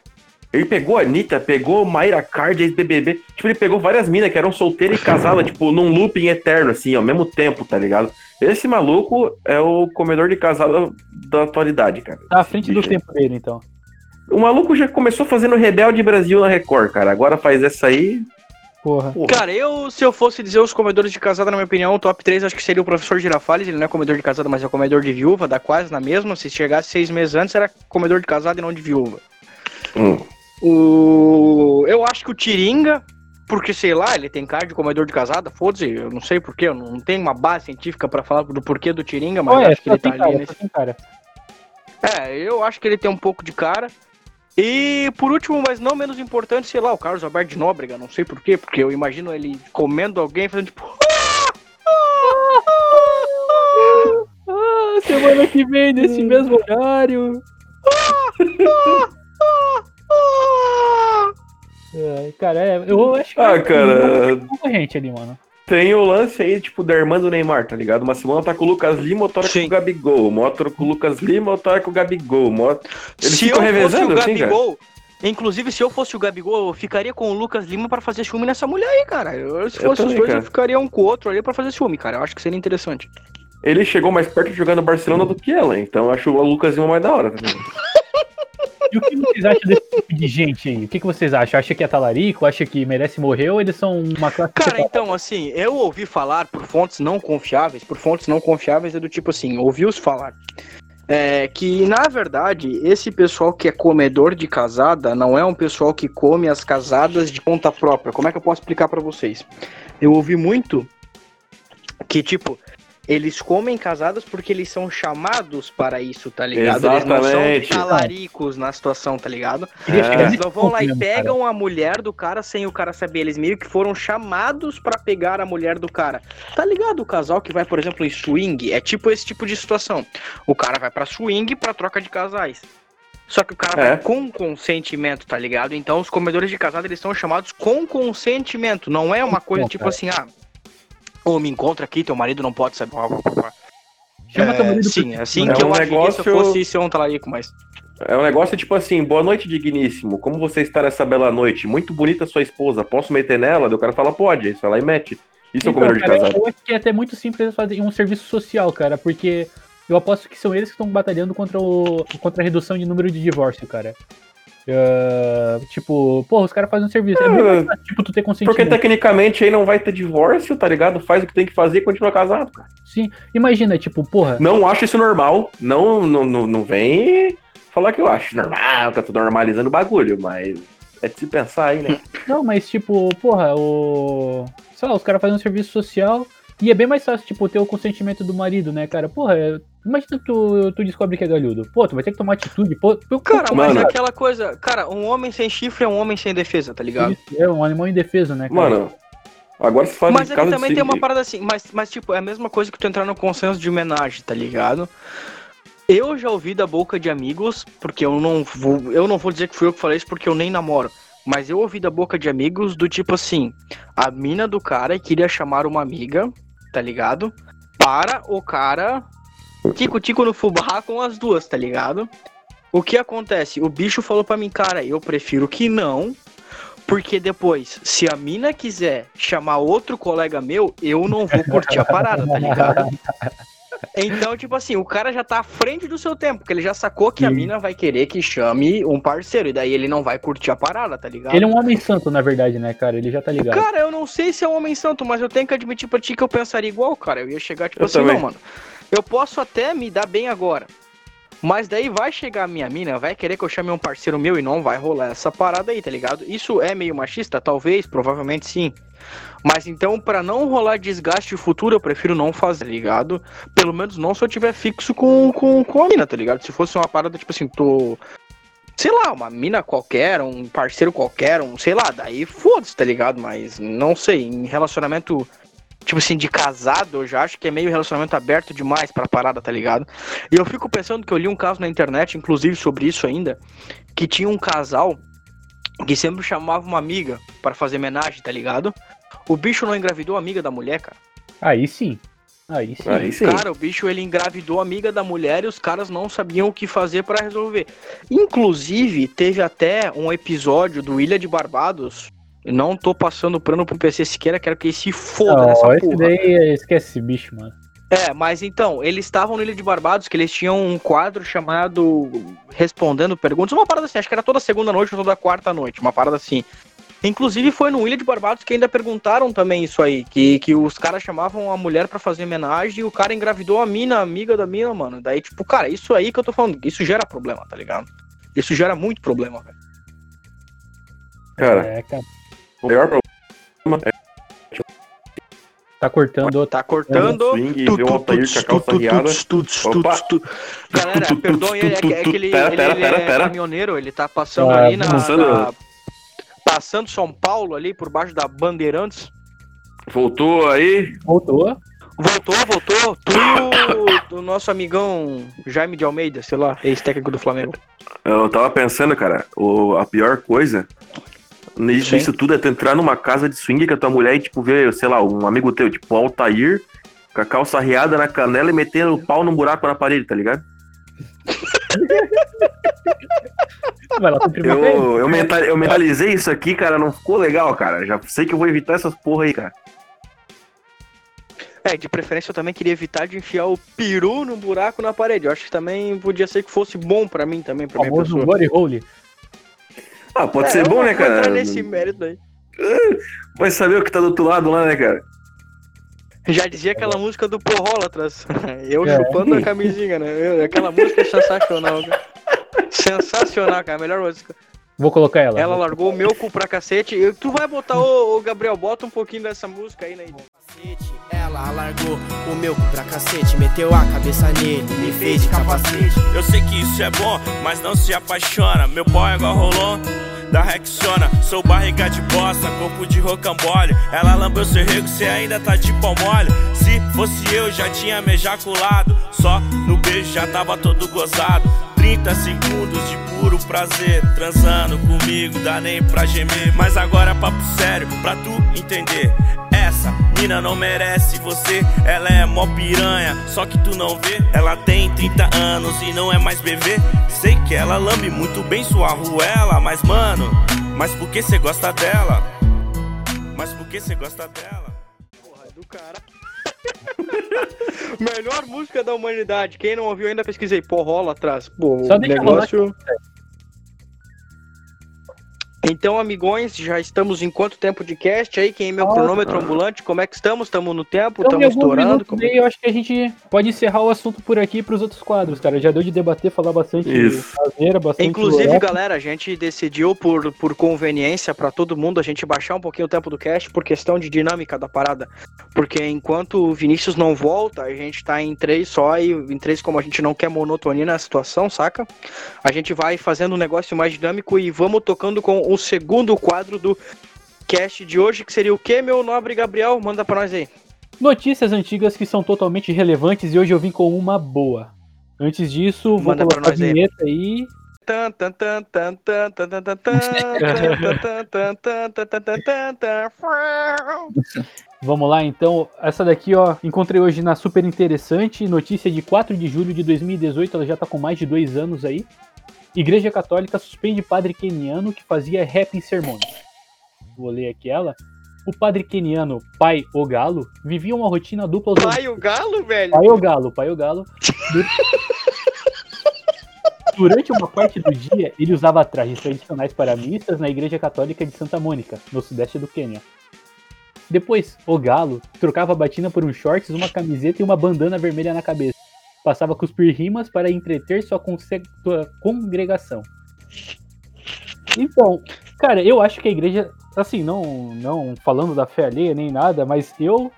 Ele pegou a Anitta, pegou Mayra Card, ex-BBB. Tipo, ele pegou várias minas que eram solteiras e casadas, tipo, num looping eterno, assim, ao mesmo tempo, tá ligado? Esse maluco é o comedor de casada da atualidade, cara. Tá à frente do tempo dele, então. O maluco já começou fazendo Rebelde Brasil na Record, cara. Agora faz essa aí. Porra. Porra. Cara, eu, se eu fosse dizer os comedores de casada, na minha opinião, o top 3 acho que seria o professor Girafales. Ele não é comedor de casada, mas é comedor de viúva, dá quase na mesma. Se chegasse seis meses antes, era comedor de casada e não de viúva. Hum. O... Eu acho que o Tiringa, porque sei lá, ele tem cara de comedor de casada, foda-se, eu não sei porquê, eu não tenho uma base científica pra falar do porquê do Tiringa, mas Olha, acho que ele tá ali cara, nesse. cara. É, eu acho que ele tem um pouco de cara. E por último, mas não menos importante, sei lá, o Carlos Alberto de Nóbrega, não sei porquê, porque eu imagino ele comendo alguém fazendo tipo. Ah, semana que vem, nesse mesmo horário. É, cara, é, eu acho que Ah, é cara. um concorrente ali, mano. Tem o lance aí, tipo, da irmã do Neymar, tá ligado? Uma semana tá com o Lucas Lima, outra com Sim. o Gabigol. Uma outra com o Lucas Lima, outra com o Gabigol. Uma Eles se eu ficam fosse o revezando, assim, cara? Gabigol, inclusive se eu fosse o Gabigol, eu ficaria com o Lucas Lima pra fazer ciúme nessa mulher aí, cara. Eu, se Eu fosse os também, dois, cara. eu ficaria um com o outro ali pra fazer ciúme, cara. Eu acho que seria interessante. Ele chegou mais perto de jogar no Barcelona do que ela, então eu acho o Lucas Lima mais da hora. Tá ligado? E o que vocês acham desse tipo de gente aí? O que, que vocês acham? Acha que é talarico? Acha que merece morrer ou eles são uma classe Cara, separada? então, assim, eu ouvi falar por fontes não confiáveis, por fontes não confiáveis é do tipo assim, ouvi-os falar. É, que na verdade, esse pessoal que é comedor de casada não é um pessoal que come as casadas de conta própria. Como é que eu posso explicar pra vocês? Eu ouvi muito que, tipo, eles comem casadas porque eles são chamados para isso, tá ligado? Eles não Exatamente. são talaricos na situação, tá ligado? É. Eles não vão lá e pegam a mulher do cara sem o cara saber. Eles meio que foram chamados pra pegar a mulher do cara. Tá ligado? O casal que vai, por exemplo, em swing é tipo esse tipo de situação. O cara vai pra swing pra troca de casais. Só que o cara É. vai com consentimento, tá ligado? Então os comedores de casado eles são chamados com consentimento. Não é uma coisa Bom, tipo cara. assim, ah, ô, me encontra aqui, teu marido não pode saber. Chama teu É, marido sim, pra- é assim É que um eu agiria se negócio- eu fosse ser um talarico, mas. É um negócio tipo assim, boa noite, digníssimo. Como você está nessa bela noite? Muito bonita sua esposa. Posso meter nela? Daí o cara fala, pode. Vai lá e mete. Isso é o Então, de cara, casado. Eu acho que é até muito simples eles fazerem um serviço social, cara, porque eu aposto que são eles que estão batalhando contra, o, contra a redução de número de divórcio, cara. Ah, tipo, porra, os caras fazem um serviço. É mais fácil, tipo, tu ter Porque consentimento. tecnicamente aí não vai ter divórcio, tá ligado? Faz o que tem que fazer e continua casado, cara. Sim, imagina, tipo, porra, Não acho isso normal. Não, não, não, não vem falar que eu acho normal, eu tô normalizando o bagulho, mas é de se pensar aí, né? não, mas tipo, porra, o. Sei lá, os caras fazem um serviço social e é bem mais fácil, tipo, ter o consentimento do marido, né, cara? Porra, é- imagina tu, tu descobre que é galhudo. Pô, tu vai ter que tomar atitude, pô. pô, Cara, pô, mas Mano. é aquela coisa. Cara, um homem sem chifre é um homem sem defesa, tá ligado? É um animal indefeso, né, cara? Mano, agora se fala Mas aqui também de tem uma parada assim, mas, mas tipo, é a mesma coisa que tu entrar no consenso de homenagem, tá ligado? Eu já ouvi da boca de amigos, porque eu não vou, eu não vou dizer que fui eu que falei isso porque eu nem namoro, mas eu ouvi da boca de amigos do tipo assim, a mina do cara queria chamar uma amiga, tá ligado? Para o cara tico-tico no fubá com as duas, tá ligado? O que acontece? O bicho falou pra mim, cara, eu prefiro que não, porque depois, se a mina quiser chamar outro colega meu, eu não vou curtir a parada, tá ligado? Então, tipo assim, o cara já tá à frente do seu tempo, porque ele já sacou que a Sim. mina vai querer que chame um parceiro, e daí ele não vai curtir a parada, tá ligado? Ele é um homem santo, na verdade, né, cara? Ele já tá ligado. Cara, eu não sei se é um homem santo, mas eu tenho que admitir pra ti que eu pensaria igual, cara. Eu ia chegar, tipo Eu assim, também. não, mano. Eu posso até me dar bem agora. Mas daí vai chegar a minha mina, vai querer que eu chame um parceiro meu e não vai rolar essa parada aí, tá ligado? Isso é meio machista? Talvez, provavelmente sim. Mas então, pra não rolar desgaste futuro, eu prefiro não fazer, tá ligado? Pelo menos não se eu tiver fixo com, com, com a mina, tá ligado? Se fosse uma parada, tipo assim, tô. Sei lá, uma mina qualquer, um parceiro qualquer, um, sei lá, daí foda-se, tá ligado? Mas não sei, em relacionamento tipo assim, de casado, eu já acho que é meio relacionamento aberto demais pra parada, tá ligado? E eu fico pensando que eu li um caso na internet, inclusive sobre isso ainda, que tinha um casal que sempre chamava uma amiga para fazer homenagem, tá ligado? O bicho não engravidou a amiga da mulher, cara. Aí sim. Aí sim. Aí sim. Cara, o bicho ele engravidou a amiga da mulher e os caras não sabiam o que fazer para resolver. Inclusive, teve até um episódio do Ilha de Barbados. Não tô passando pano pro PC Siqueira, quero que ele se foda Não, nessa esse porra. daí, esquece esse bicho, mano. É, mas então, eles estavam no Ilha de Barbados, que eles tinham um quadro chamado Respondendo Perguntas, uma parada assim, acho que era toda segunda noite ou toda quarta noite, uma parada assim. Inclusive foi no Ilha de Barbados que ainda perguntaram também isso aí, que, que os caras chamavam a mulher pra fazer homenagem e o cara engravidou a mina, a amiga da mina, mano. Daí, tipo, cara, isso aí que eu tô falando, isso gera problema, tá ligado? Isso gera muito problema, velho. Cara, É, cara. o maior problema é Tá cortando. Tá cortando. a calça riada. Opa. Galera, perdoe, é, é que ele, Pera, ele- pera, ele pera, é pera. caminhoneiro, ele tá passando Ah, ali na, passando- na- Passando São Paulo ali, por baixo da Bandeirantes. Voltou aí. Voltou. Voltou, voltou. Tu e o, o nosso amigão Jaime de Almeida, sei lá, ex-técnico do Flamengo. Eu tava pensando, cara, o, a pior coisa nisso, Sim. tudo é tu entrar numa casa de swing com a tua mulher e, tipo, ver, sei lá, um amigo teu, tipo, o Altair, com a calça riada na canela e metendo o pau no buraco na parede, tá ligado? Vai lá. Eu, eu, mental- eu mentalizei isso aqui, cara, não ficou legal, cara. Já sei que eu vou evitar essas porra aí, cara. É, de preferência eu também queria evitar de enfiar o peru no buraco na parede. Eu acho que também podia ser que fosse bom pra mim também, pra minha famoso pessoa. body hole. Ah, pode É, ser bom, né, vou entrar cara? nesse mérito aí. Vai saber o que tá do outro lado lá, né, cara? Já dizia aquela música do Porrólatras. Eu É. chupando a camisinha, né? Eu- aquela música é sensacional, cara. Sensacional, cara. A melhor música. Vou colocar ela. Ela largou o meu cu pra cacete. Eu- Tu vai botar, ô, ô, Gabriel, bota um pouquinho dessa música aí, né? Cacete, Ela largou o meu cu pra cacete, meteu a cabeça nele, me fez de capacete. Eu sei que isso é bom, mas não se apaixona. Meu pau é igual rolon da Rexona. Sou barriga de bosta, corpo de rocambole. Ela lambeu seu rego, cê ainda tá de pau mole. Se fosse eu, já tinha me ejaculado. Só no beijo já tava todo gozado. 30 segundos de puro prazer. Transando comigo, dá nem pra gemer. Mas agora papo sério, pra tu entender. Essa mina não merece você, ela é mó piranha, só que tu não vê. Ela tem 30 anos e não é mais bebê. Sei que ela lambe muito bem sua ruela, mas mano, mas por que cê gosta dela? Mas por que cê gosta dela? Porra, é do cara. Melhor música da humanidade. Quem não ouviu ainda pesquisei. Porrola atrás. Pô, Só o negócio. Então, amigões, já estamos em quanto tempo de cast aí? Quem é meu Ah, cronômetro ambulante? Como é que estamos? Estamos no tempo? Em Estamos estourando? Como é aí, eu acho que a gente pode encerrar o assunto por aqui pros outros quadros, cara. Já deu de debater, falar bastante Isso. caseira, bastante. Inclusive, galera, a gente decidiu por, por conveniência pra todo mundo a gente baixar um pouquinho o tempo do cast por questão de dinâmica da parada. Porque enquanto o Vinícius não volta, a gente tá em três só e em três, como a gente não quer monotonia na situação, saca? A gente vai fazendo um negócio mais dinâmico e vamos tocando com o segundo quadro do cast de hoje, que seria o que, meu nobre Gabriel? Manda para nós aí. Notícias antigas que são totalmente relevantes e hoje eu vim com uma boa. Antes disso, vou Manda colocar a vinheta aí. aí. Vamos lá então, essa daqui ó, encontrei hoje na super interessante, notícia de 4 de julho de 2018, ela já tá com mais de dois anos aí. Igreja Católica suspende padre keniano que fazia rap em sermões. Vou ler aqui ela. O padre keniano Pai O Galo vivia uma rotina dupla Pai, o galo, velho. Pai o Galo, Pai o Galo. Du- Durante uma parte do dia, ele usava trajes tradicionais para missas na Igreja Católica de Santa Mônica, no sudeste do Quênia. Depois, o Galo trocava a batina por um shorts, uma camiseta e uma bandana vermelha na cabeça. Passava a cuspir rimas para entreter sua, sua congregação. Então, cara, eu acho que a igreja, assim, não, não falando da fé alheia nem nada, mas eu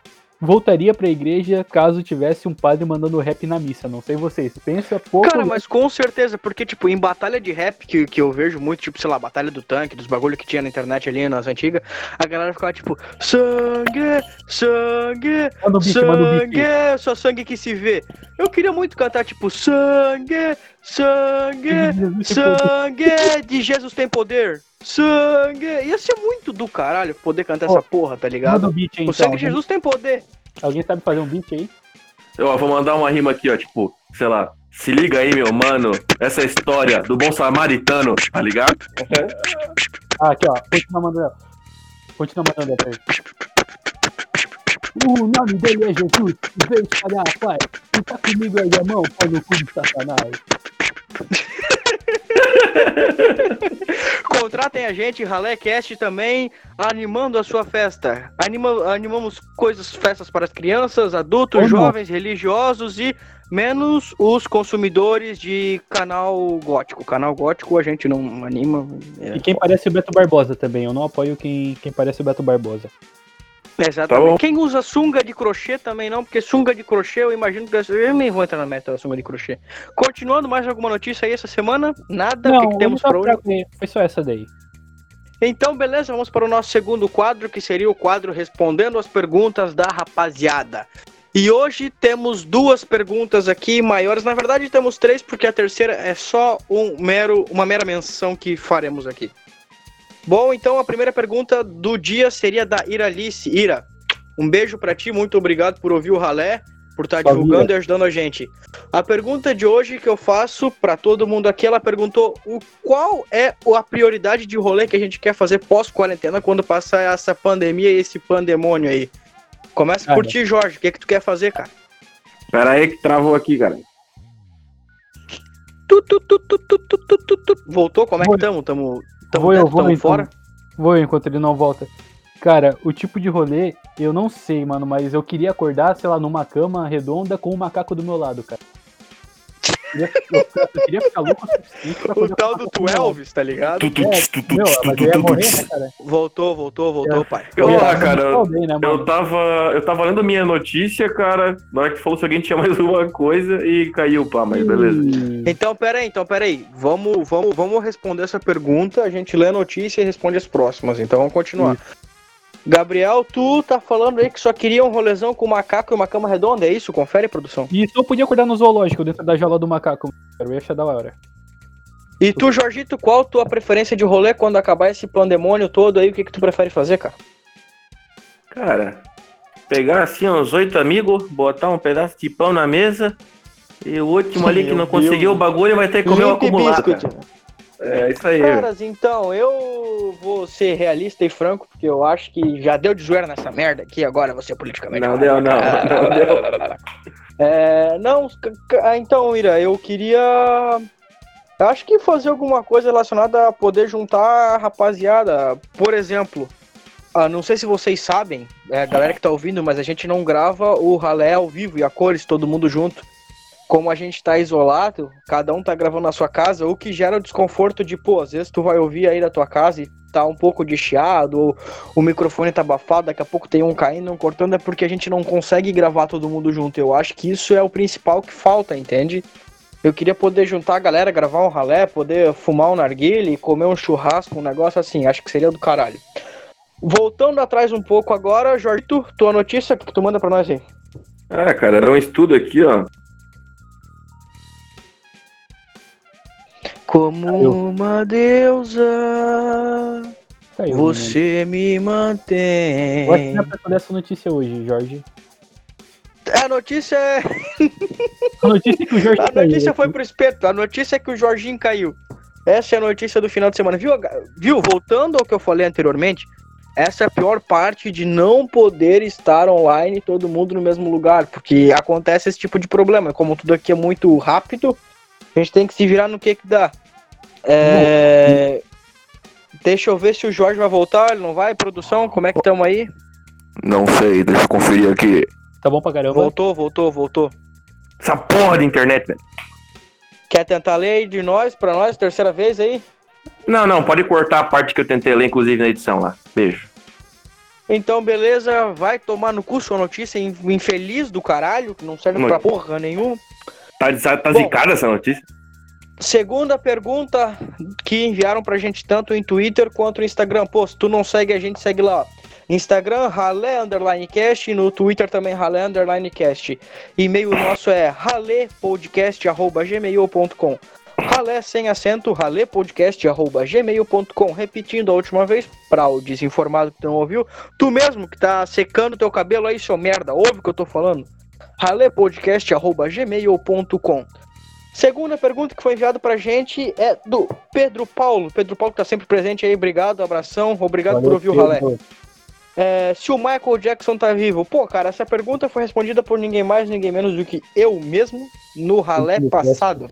voltaria pra igreja caso tivesse um padre mandando rap na missa. Não sei vocês, pensa pouco. Cara, mas com certeza, porque, tipo, em batalha de rap, que, que eu vejo muito, tipo, sei lá, batalha do tanque, dos bagulho que tinha na internet ali nas antigas, a galera ficava tipo, sangue, sangue, beat. sangue, só sangue que se vê. Eu queria muito cantar, tipo, sangue, sangue, sangue de Jesus tem poder, sangue. Ia ser muito do caralho poder cantar Ó, essa porra, tá ligado? o beat O então. sangue de Jesus tem poder. Alguém sabe fazer um beat aí? Eu ó, vou mandar uma rima aqui, ó, tipo, sei lá. Se liga aí, meu mano, essa é a história do bom samaritano, tá ligado? Ah, aqui, ó. Continua mandando. Continua mandando aí. O nome dele é Jesus, veio espalhar a paz. Se tá comigo aí a mão, pau no cu de Satanás. Contratem a gente, RaléCast também, animando a sua festa. Anima, animamos coisas, festas para as crianças, adultos, não. jovens, religiosos e menos os consumidores de canal gótico. Canal gótico a gente não anima. é, E quem parece o Beto Barbosa também. Eu não apoio quem, quem parece o Beto Barbosa. Exatamente. Tá bom. Quem usa sunga de crochê também não, porque sunga de crochê eu imagino que. Eu nem vou entrar na meta da sunga de crochê. Continuando, mais alguma notícia aí essa semana? Nada? o que, que temos para não hoje? fraco, foi só essa daí. Então, beleza, vamos para o nosso segundo quadro, que seria o quadro Respondendo as Perguntas da Rapaziada. E hoje temos duas perguntas aqui maiores. Na verdade, temos três, porque a terceira é só um mero, uma mera menção que faremos aqui. Bom, então a primeira pergunta do dia seria da Iralice. Ira, um beijo para ti, muito obrigado por ouvir o ralé, por estar Família. divulgando e ajudando a gente. A pergunta de hoje que eu faço para todo mundo aqui, ela perguntou o qual é a prioridade de rolê que a gente quer fazer pós-quarentena quando passar essa pandemia e esse pandemônio aí. Começa cara. por ti, Jorge. O que, é que tu quer fazer, cara? Pera aí que travou aqui, cara. Tu, tu, tu, Voltou? Como é que estamos? Estamos Tamo Vou eu, dentro, vou tamo então. fora? Vou enquanto ele não volta. Cara, o tipo de rolê, eu não sei, mano, mas eu queria acordar, sei lá, numa cama redonda com um macaco do meu lado, cara. Eu queria, eu, eu queria ficar louco o suficiente pra O poder tal do. Elvis, tá ligado? É, meu, mas eu ia morrer, né, cara? Voltou, voltou, voltou, pai. Eu, ia- ah, cara, eu né, Eu tava, eu tava lendo minha notícia, cara. Na hora que tu falou se alguém tinha mais uma coisa e caiu, pá, mas beleza. Então, peraí, então, peraí. Vamos, vamos, vamos responder essa pergunta. A gente lê a notícia e responde as próximas. Então, vamos continuar. Gabriel, tu tá falando aí que só queria um rolezão com macaco e uma cama redonda, é isso? Confere, produção. E só podia acordar no zoológico, dentro da jaula do macaco. Eu ia achar da hora. E tu, Jorgito, qual tua preferência de rolê quando acabar esse pandemônio todo aí? O que, que tu prefere fazer, cara? Cara, pegar assim uns oito amigos, botar um pedaço de pão na mesa e o último ali que Meu não Deus. conseguiu o bagulho vai ter que comer o acumulado. Cara. É isso aí. Caras, então, eu vou ser realista e franco, porque eu acho que já deu de zoeira nessa merda aqui, agora vou ser politicamente Não deu, não. Não deu. É, não, ah, então, Ira, eu queria. eu Acho que fazer alguma coisa relacionada a poder juntar a rapaziada. Por exemplo, ah, não sei se vocês sabem, é, a galera que tá ouvindo, mas a gente não grava o ralé ao vivo e a cores, todo mundo junto. Como a gente tá isolado, cada um tá gravando na sua casa, o que gera o desconforto de, pô, às vezes tu vai ouvir aí da tua casa e tá um pouco de chiado, ou o microfone tá abafado, daqui a pouco tem um caindo, um cortando, é porque a gente não consegue gravar todo mundo junto. Eu acho que isso é o principal que falta, entende? Eu queria poder juntar a galera, gravar um ralé, poder fumar um narguile, comer um churrasco, um negócio assim, acho que seria do caralho. Voltando atrás um pouco agora, Jorge, tu, tua notícia, que tu manda pra nós aí? Ah, cara, era um estudo aqui, ó. Como Caiu. uma deusa, Caiu, menino. você me mantém. Eu acho que não é pra toda essa notícia hoje, Jorge. A notícia é. A notícia é que o Jorge A caiu. notícia foi pro espeto. A notícia é que o Jorginho caiu. Essa é a notícia do final de semana. Viu? Viu? Voltando ao que eu falei anteriormente, essa é a pior parte de não poder estar online todo mundo no mesmo lugar. Porque acontece esse tipo de problema. Como tudo aqui é muito rápido, a gente tem que se virar no que que dá. É... Deixa eu ver se o Jorge vai voltar, ele não vai? Produção, como é que estamos aí? Não sei, deixa eu conferir aqui. Tá bom pra caramba. Voltou, voltou, voltou. Essa porra de internet, velho. Quer tentar ler aí de nós, pra nós, terceira vez aí? Não, não, pode cortar a parte que eu tentei ler, inclusive, na edição lá. Beijo. Então, beleza, vai tomar no cu sua notícia in- infeliz do caralho, que não serve Não. pra porra nenhuma. Tá, tá Bom. zicada essa notícia? Segunda pergunta que enviaram pra gente tanto em Twitter quanto no Instagram. Pô, se tu não segue, a gente segue lá. Instagram, ralé underline cast, no Twitter também ralé underline cast. E-mail nosso é ralepodcast.gmail.com Ralé sem acento, ralepodcast.gmail.com Repetindo a última vez, pra o desinformado que não ouviu, tu mesmo que tá secando teu cabelo aí, seu merda, ouve o que eu tô falando? ralepodcast.gmail.com Segunda pergunta que foi enviada pra gente é do Pedro Paulo. Pedro Paulo que tá sempre presente aí, obrigado, abração, obrigado por ouvir o Ralé. É, se o Michael Jackson tá vivo, pô, cara, essa pergunta foi respondida por ninguém mais, ninguém menos do que eu mesmo no ralé passado.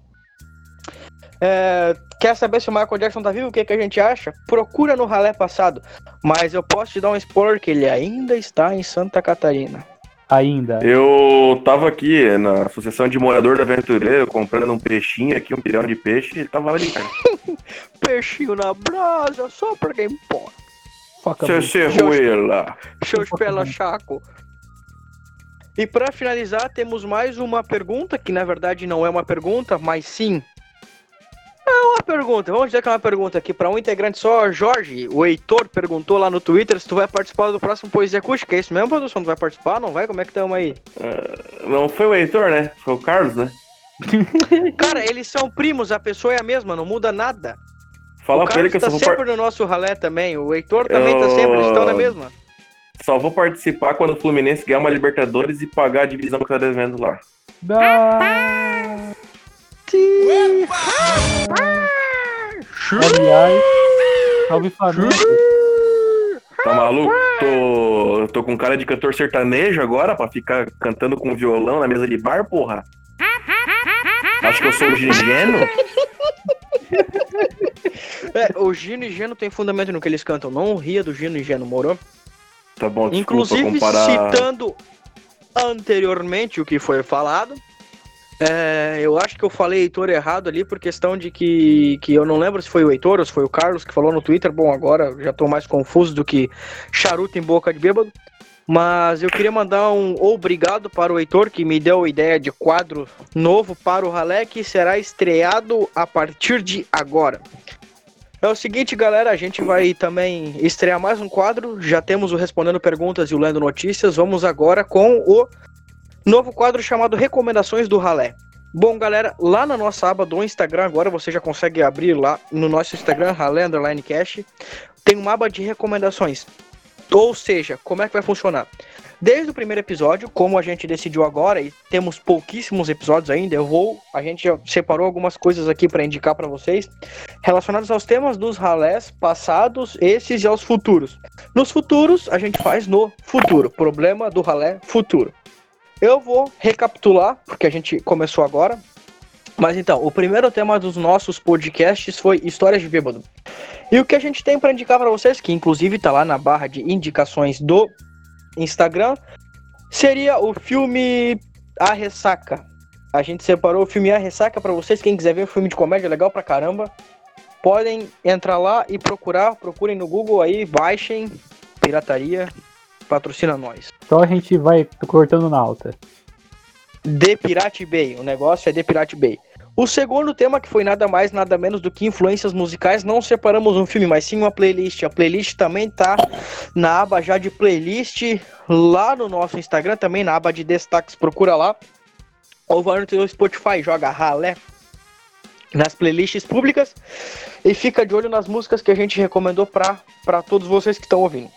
É, quer saber se o Michael Jackson tá vivo? O que, que a gente acha? Procura no ralé passado. Mas eu posso te dar um spoiler que ele ainda está em Santa Catarina. Ainda. Eu tava aqui na Associação de Morador da Aventureiro comprando um peixinho aqui, um pirão de peixe, e tava ali, cara. Peixinho na brasa, só pra quem pode. Seu. Serruela. Seus pela chaco. E pra finalizar, temos mais uma pergunta, que na verdade não é uma pergunta, mas sim. Uma pergunta, vamos dizer que é uma pergunta aqui para um integrante só, Jorge. O Heitor perguntou lá no Twitter se tu vai participar do próximo Poesia Acústica. É isso mesmo, produção? Tu vai participar? Não vai? Como é que estamos aí? Não foi o Heitor, né? Foi o Carlos, né? Cara, eles são primos, a pessoa é a mesma, não muda nada. Fala o pra ele que eu tá só vou, sempre par- no nosso ralé também. O Heitor também tá Eu- sempre, eles estão na mesma. só vou participar quando o Fluminense ganhar uma Libertadores e pagar a divisão que tá devendo lá. Aliás, salve Flamengo. Tá maluco? Tô, tô com cara de cantor sertanejo agora pra ficar cantando com violão na mesa de bar, porra. Acho que eu sou o Gigeno. É, o Gino e Geno tem fundamento no que eles cantam. Não ria do Gino e Geno, morou? Tá bom, desculpa Inclusive, comparar. citando anteriormente o que foi falado, é, eu acho que eu falei Heitor errado ali por questão de que, que eu não lembro se foi o Heitor ou se foi o Carlos que falou no Twitter. Bom, agora já tô mais confuso do que charuto em boca de bêbado. Mas eu queria mandar um obrigado para o Heitor que me deu a ideia de quadro novo para o Ralé que será estreado a partir de agora. É o seguinte, galera, a gente vai também estrear mais um quadro. Já temos o Respondendo Perguntas e o Lendo Notícias. Vamos agora com o novo quadro chamado Recomendações do Ralé. Bom, galera, lá na nossa aba do Instagram, agora você já consegue abrir lá no nosso Instagram, Ralé Underline Cash, tem uma aba de recomendações. Ou seja, como é que vai funcionar? Desde o primeiro episódio, como a gente decidiu agora e temos pouquíssimos episódios ainda, eu vou, a gente já separou algumas coisas aqui para indicar para vocês relacionados aos temas dos ralés passados, esses e aos futuros. Nos futuros, a gente faz no futuro. Problema do ralé futuro. Eu vou recapitular, porque a gente começou agora. Mas então, o primeiro tema dos nossos podcasts foi Histórias de Bêbado. E o que a gente tem para indicar para vocês, que inclusive tá lá na barra de indicações do Instagram, seria o filme A Ressaca. A gente separou o filme A Ressaca para vocês, quem quiser ver um filme de comédia legal pra caramba, podem entrar lá e procurar, procurem no Google aí, baixem, pirataria, patrocina nós. Só a gente vai cortando na alta. The Pirate Bay. O negócio é The Pirate Bay. O segundo tema, que foi nada mais, nada menos do que influências musicais, não separamos um filme, mas sim uma playlist. A playlist também tá na aba já de playlist, lá no nosso Instagram, também na aba de destaques, procura lá. Ou vai no teu Spotify, joga ralé nas playlists públicas e fica de olho nas músicas que a gente recomendou para todos vocês que estão ouvindo.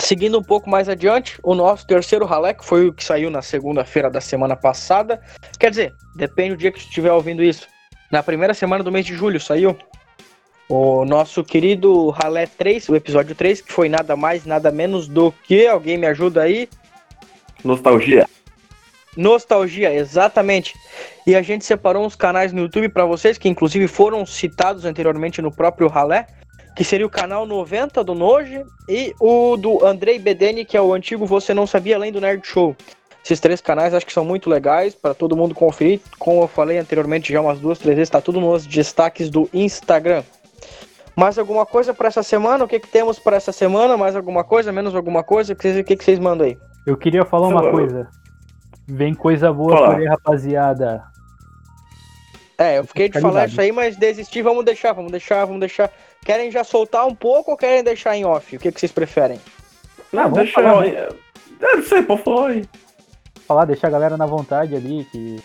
Seguindo um pouco mais adiante, o nosso terceiro ralé, que foi o que saiu na segunda-feira da semana passada. Quer dizer, depende do dia que você estiver ouvindo isso. Na primeira semana do mês de julho saiu o nosso querido Ralé 3, o episódio 3, que foi nada mais, nada menos do que. Alguém me ajuda aí? Nostalgia. Nostalgia, exatamente. E a gente separou uns canais no YouTube para vocês, que inclusive foram citados anteriormente no próprio Ralé, que seria o canal 90 do Noje e o do Andrei Bedeni, que é o antigo Você Não Sabia Além do Nerd Show. Esses três canais acho que são muito legais para todo mundo conferir. Como eu falei anteriormente já umas duas, três vezes, tá tudo nos destaques do Instagram. Mais alguma coisa para essa semana? O que, que temos para essa semana? Mais alguma coisa? Menos alguma coisa? O que, que, que vocês mandam aí? Eu queria falar uma coisa. Vem coisa boa por aí, rapaziada. É, eu fiquei de falar isso aí, mas desisti. Vamos deixar, vamos deixar, vamos deixar. Querem já soltar um pouco ou querem deixar em off? O que, que vocês preferem? Não, vamos deixa falar, eu. É, não sei, falar aí. Falar, deixar a galera na vontade ali, que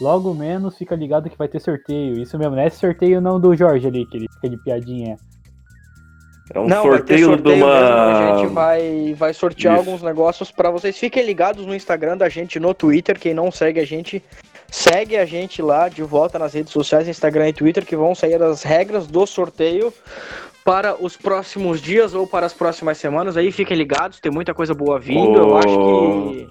logo menos fica ligado que vai ter sorteio. Isso mesmo, não é esse sorteio não do Jorge ali, que ele fica de piadinha. É um Não, vai ter sorteio, sorteio de uma. mesmo, a gente vai, vai sortear Isso. alguns negócios pra vocês. Fiquem ligados no Instagram da gente, no Twitter. Quem não segue a gente, segue a gente lá de volta nas redes sociais, Instagram e Twitter, que vão sair as regras do sorteio para os próximos dias ou para as próximas semanas. Aí fiquem ligados, tem muita coisa boa vindo. Eu Oh. acho que,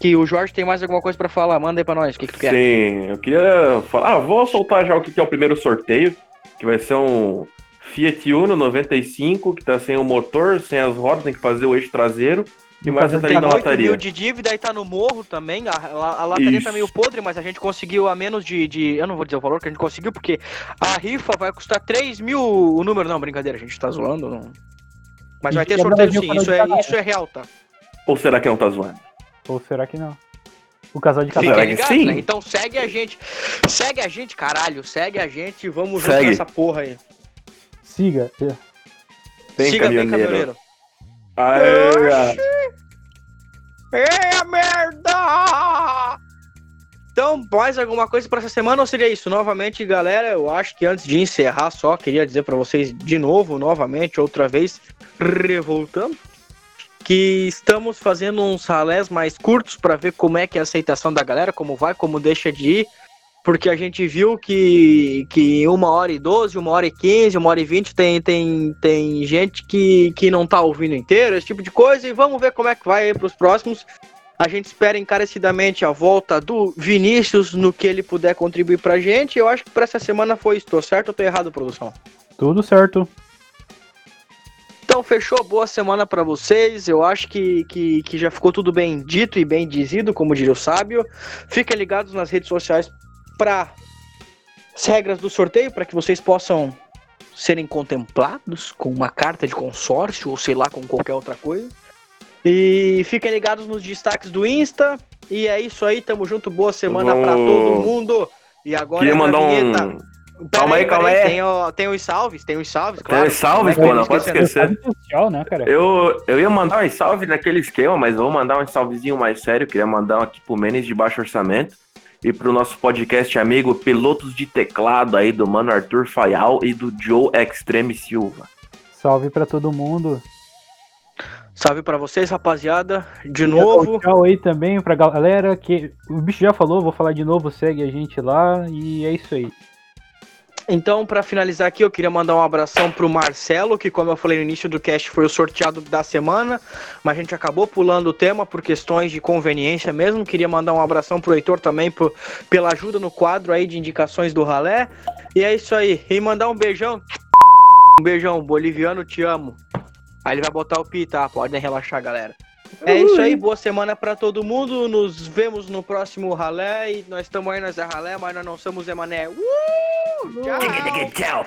que o Jorge tem mais alguma coisa pra falar. Manda aí pra nós, o que, que tu quer? Sim, eu queria falar. Ah, vou soltar já o que que é o primeiro sorteio, que vai ser um Fiat Uno 95, que tá sem o motor, sem as rodas, tem que fazer o eixo traseiro. E mais 8 lataria. mil de dívida e tá no morro também. A, a, a lataria tá Isso. meio podre, mas a gente conseguiu a menos de, de- Eu não vou dizer o valor que a gente conseguiu, porque a rifa vai custar 3 mil o número. Não, brincadeira, a gente tá zoando. Não. Mas vai ter sorteio sim, isso é, pagar. isso é real, tá? Ou será que não tá zoando? Ou será que não? O casal de casal. Que ligados, sim? né? Então segue a gente. Segue a gente, caralho. Segue a gente e vamos Segue. nessa porra aí. Siga. Tem Siga bem, caminhoneiro. Aê, É a merda! Então, mais alguma coisa pra essa semana ou seria isso? Novamente, galera, eu acho que antes de encerrar, só queria dizer pra vocês de novo, novamente, outra vez, revoltando, que estamos fazendo uns ralés mais curtos pra ver como é que é a aceitação da galera, como vai, como deixa de ir. Porque a gente viu que, que uma hora e 12, uma hora e 15, uma hora e 20 tem, tem, tem gente que, que não tá ouvindo inteiro, esse tipo de coisa. E vamos ver como é que vai aí pros próximos. A gente espera encarecidamente a volta do Vinícius no que ele puder contribuir pra gente. Eu acho que pra essa semana foi isso. Tô certo ou tô errado, produção? Tudo certo. Então, fechou. Boa semana pra vocês. Eu acho que, que, que já ficou tudo bem dito e bem dizido, como diria o sábio. Fiquem ligados nas redes sociais para as regras do sorteio, para que vocês possam serem contemplados com uma carta de consórcio ou sei lá, com qualquer outra coisa. E fiquem ligados nos destaques do Insta. E é isso aí. Tamo junto. Boa semana pra Vamos- todo mundo. E agora Queria é mandar um. Pera Calma aí, calma aí. Tem, o- tem os salves, tem os salves, claro. Tem os salves, é pô, eu não pode esquecer? social, né, cara? Eu, eu ia mandar um salve naquele esquema, mas vou mandar um salvezinho mais sério. Queria mandar um aqui pro Menes de baixo orçamento e pro nosso podcast amigo Pilotos de Teclado aí do mano Arthur Fayal e do Joe Extreme Silva. Salve pra todo mundo. Salve pra vocês, rapaziada. De dar novo. Tchau aí também pra galera que o bicho já falou, vou falar de novo, segue a gente lá e é isso aí. Então, pra finalizar aqui, eu queria mandar um abração pro Marcelo, que como eu falei no início do cast, foi o sorteado da semana, mas a gente acabou pulando o tema por questões de conveniência mesmo. Queria mandar um abração pro Heitor também por, pela ajuda no quadro aí de indicações do ralé. E é isso aí. E mandar um beijão. Um beijão, boliviano, te amo. Aí ele vai botar o pi, tá? Podem relaxar, galera. É isso aí, boa semana pra todo mundo. Nos vemos no próximo ralé. E nós estamos aí, nós é ralé, mas nós não somos Emané. Uh! Tchau! Tchau,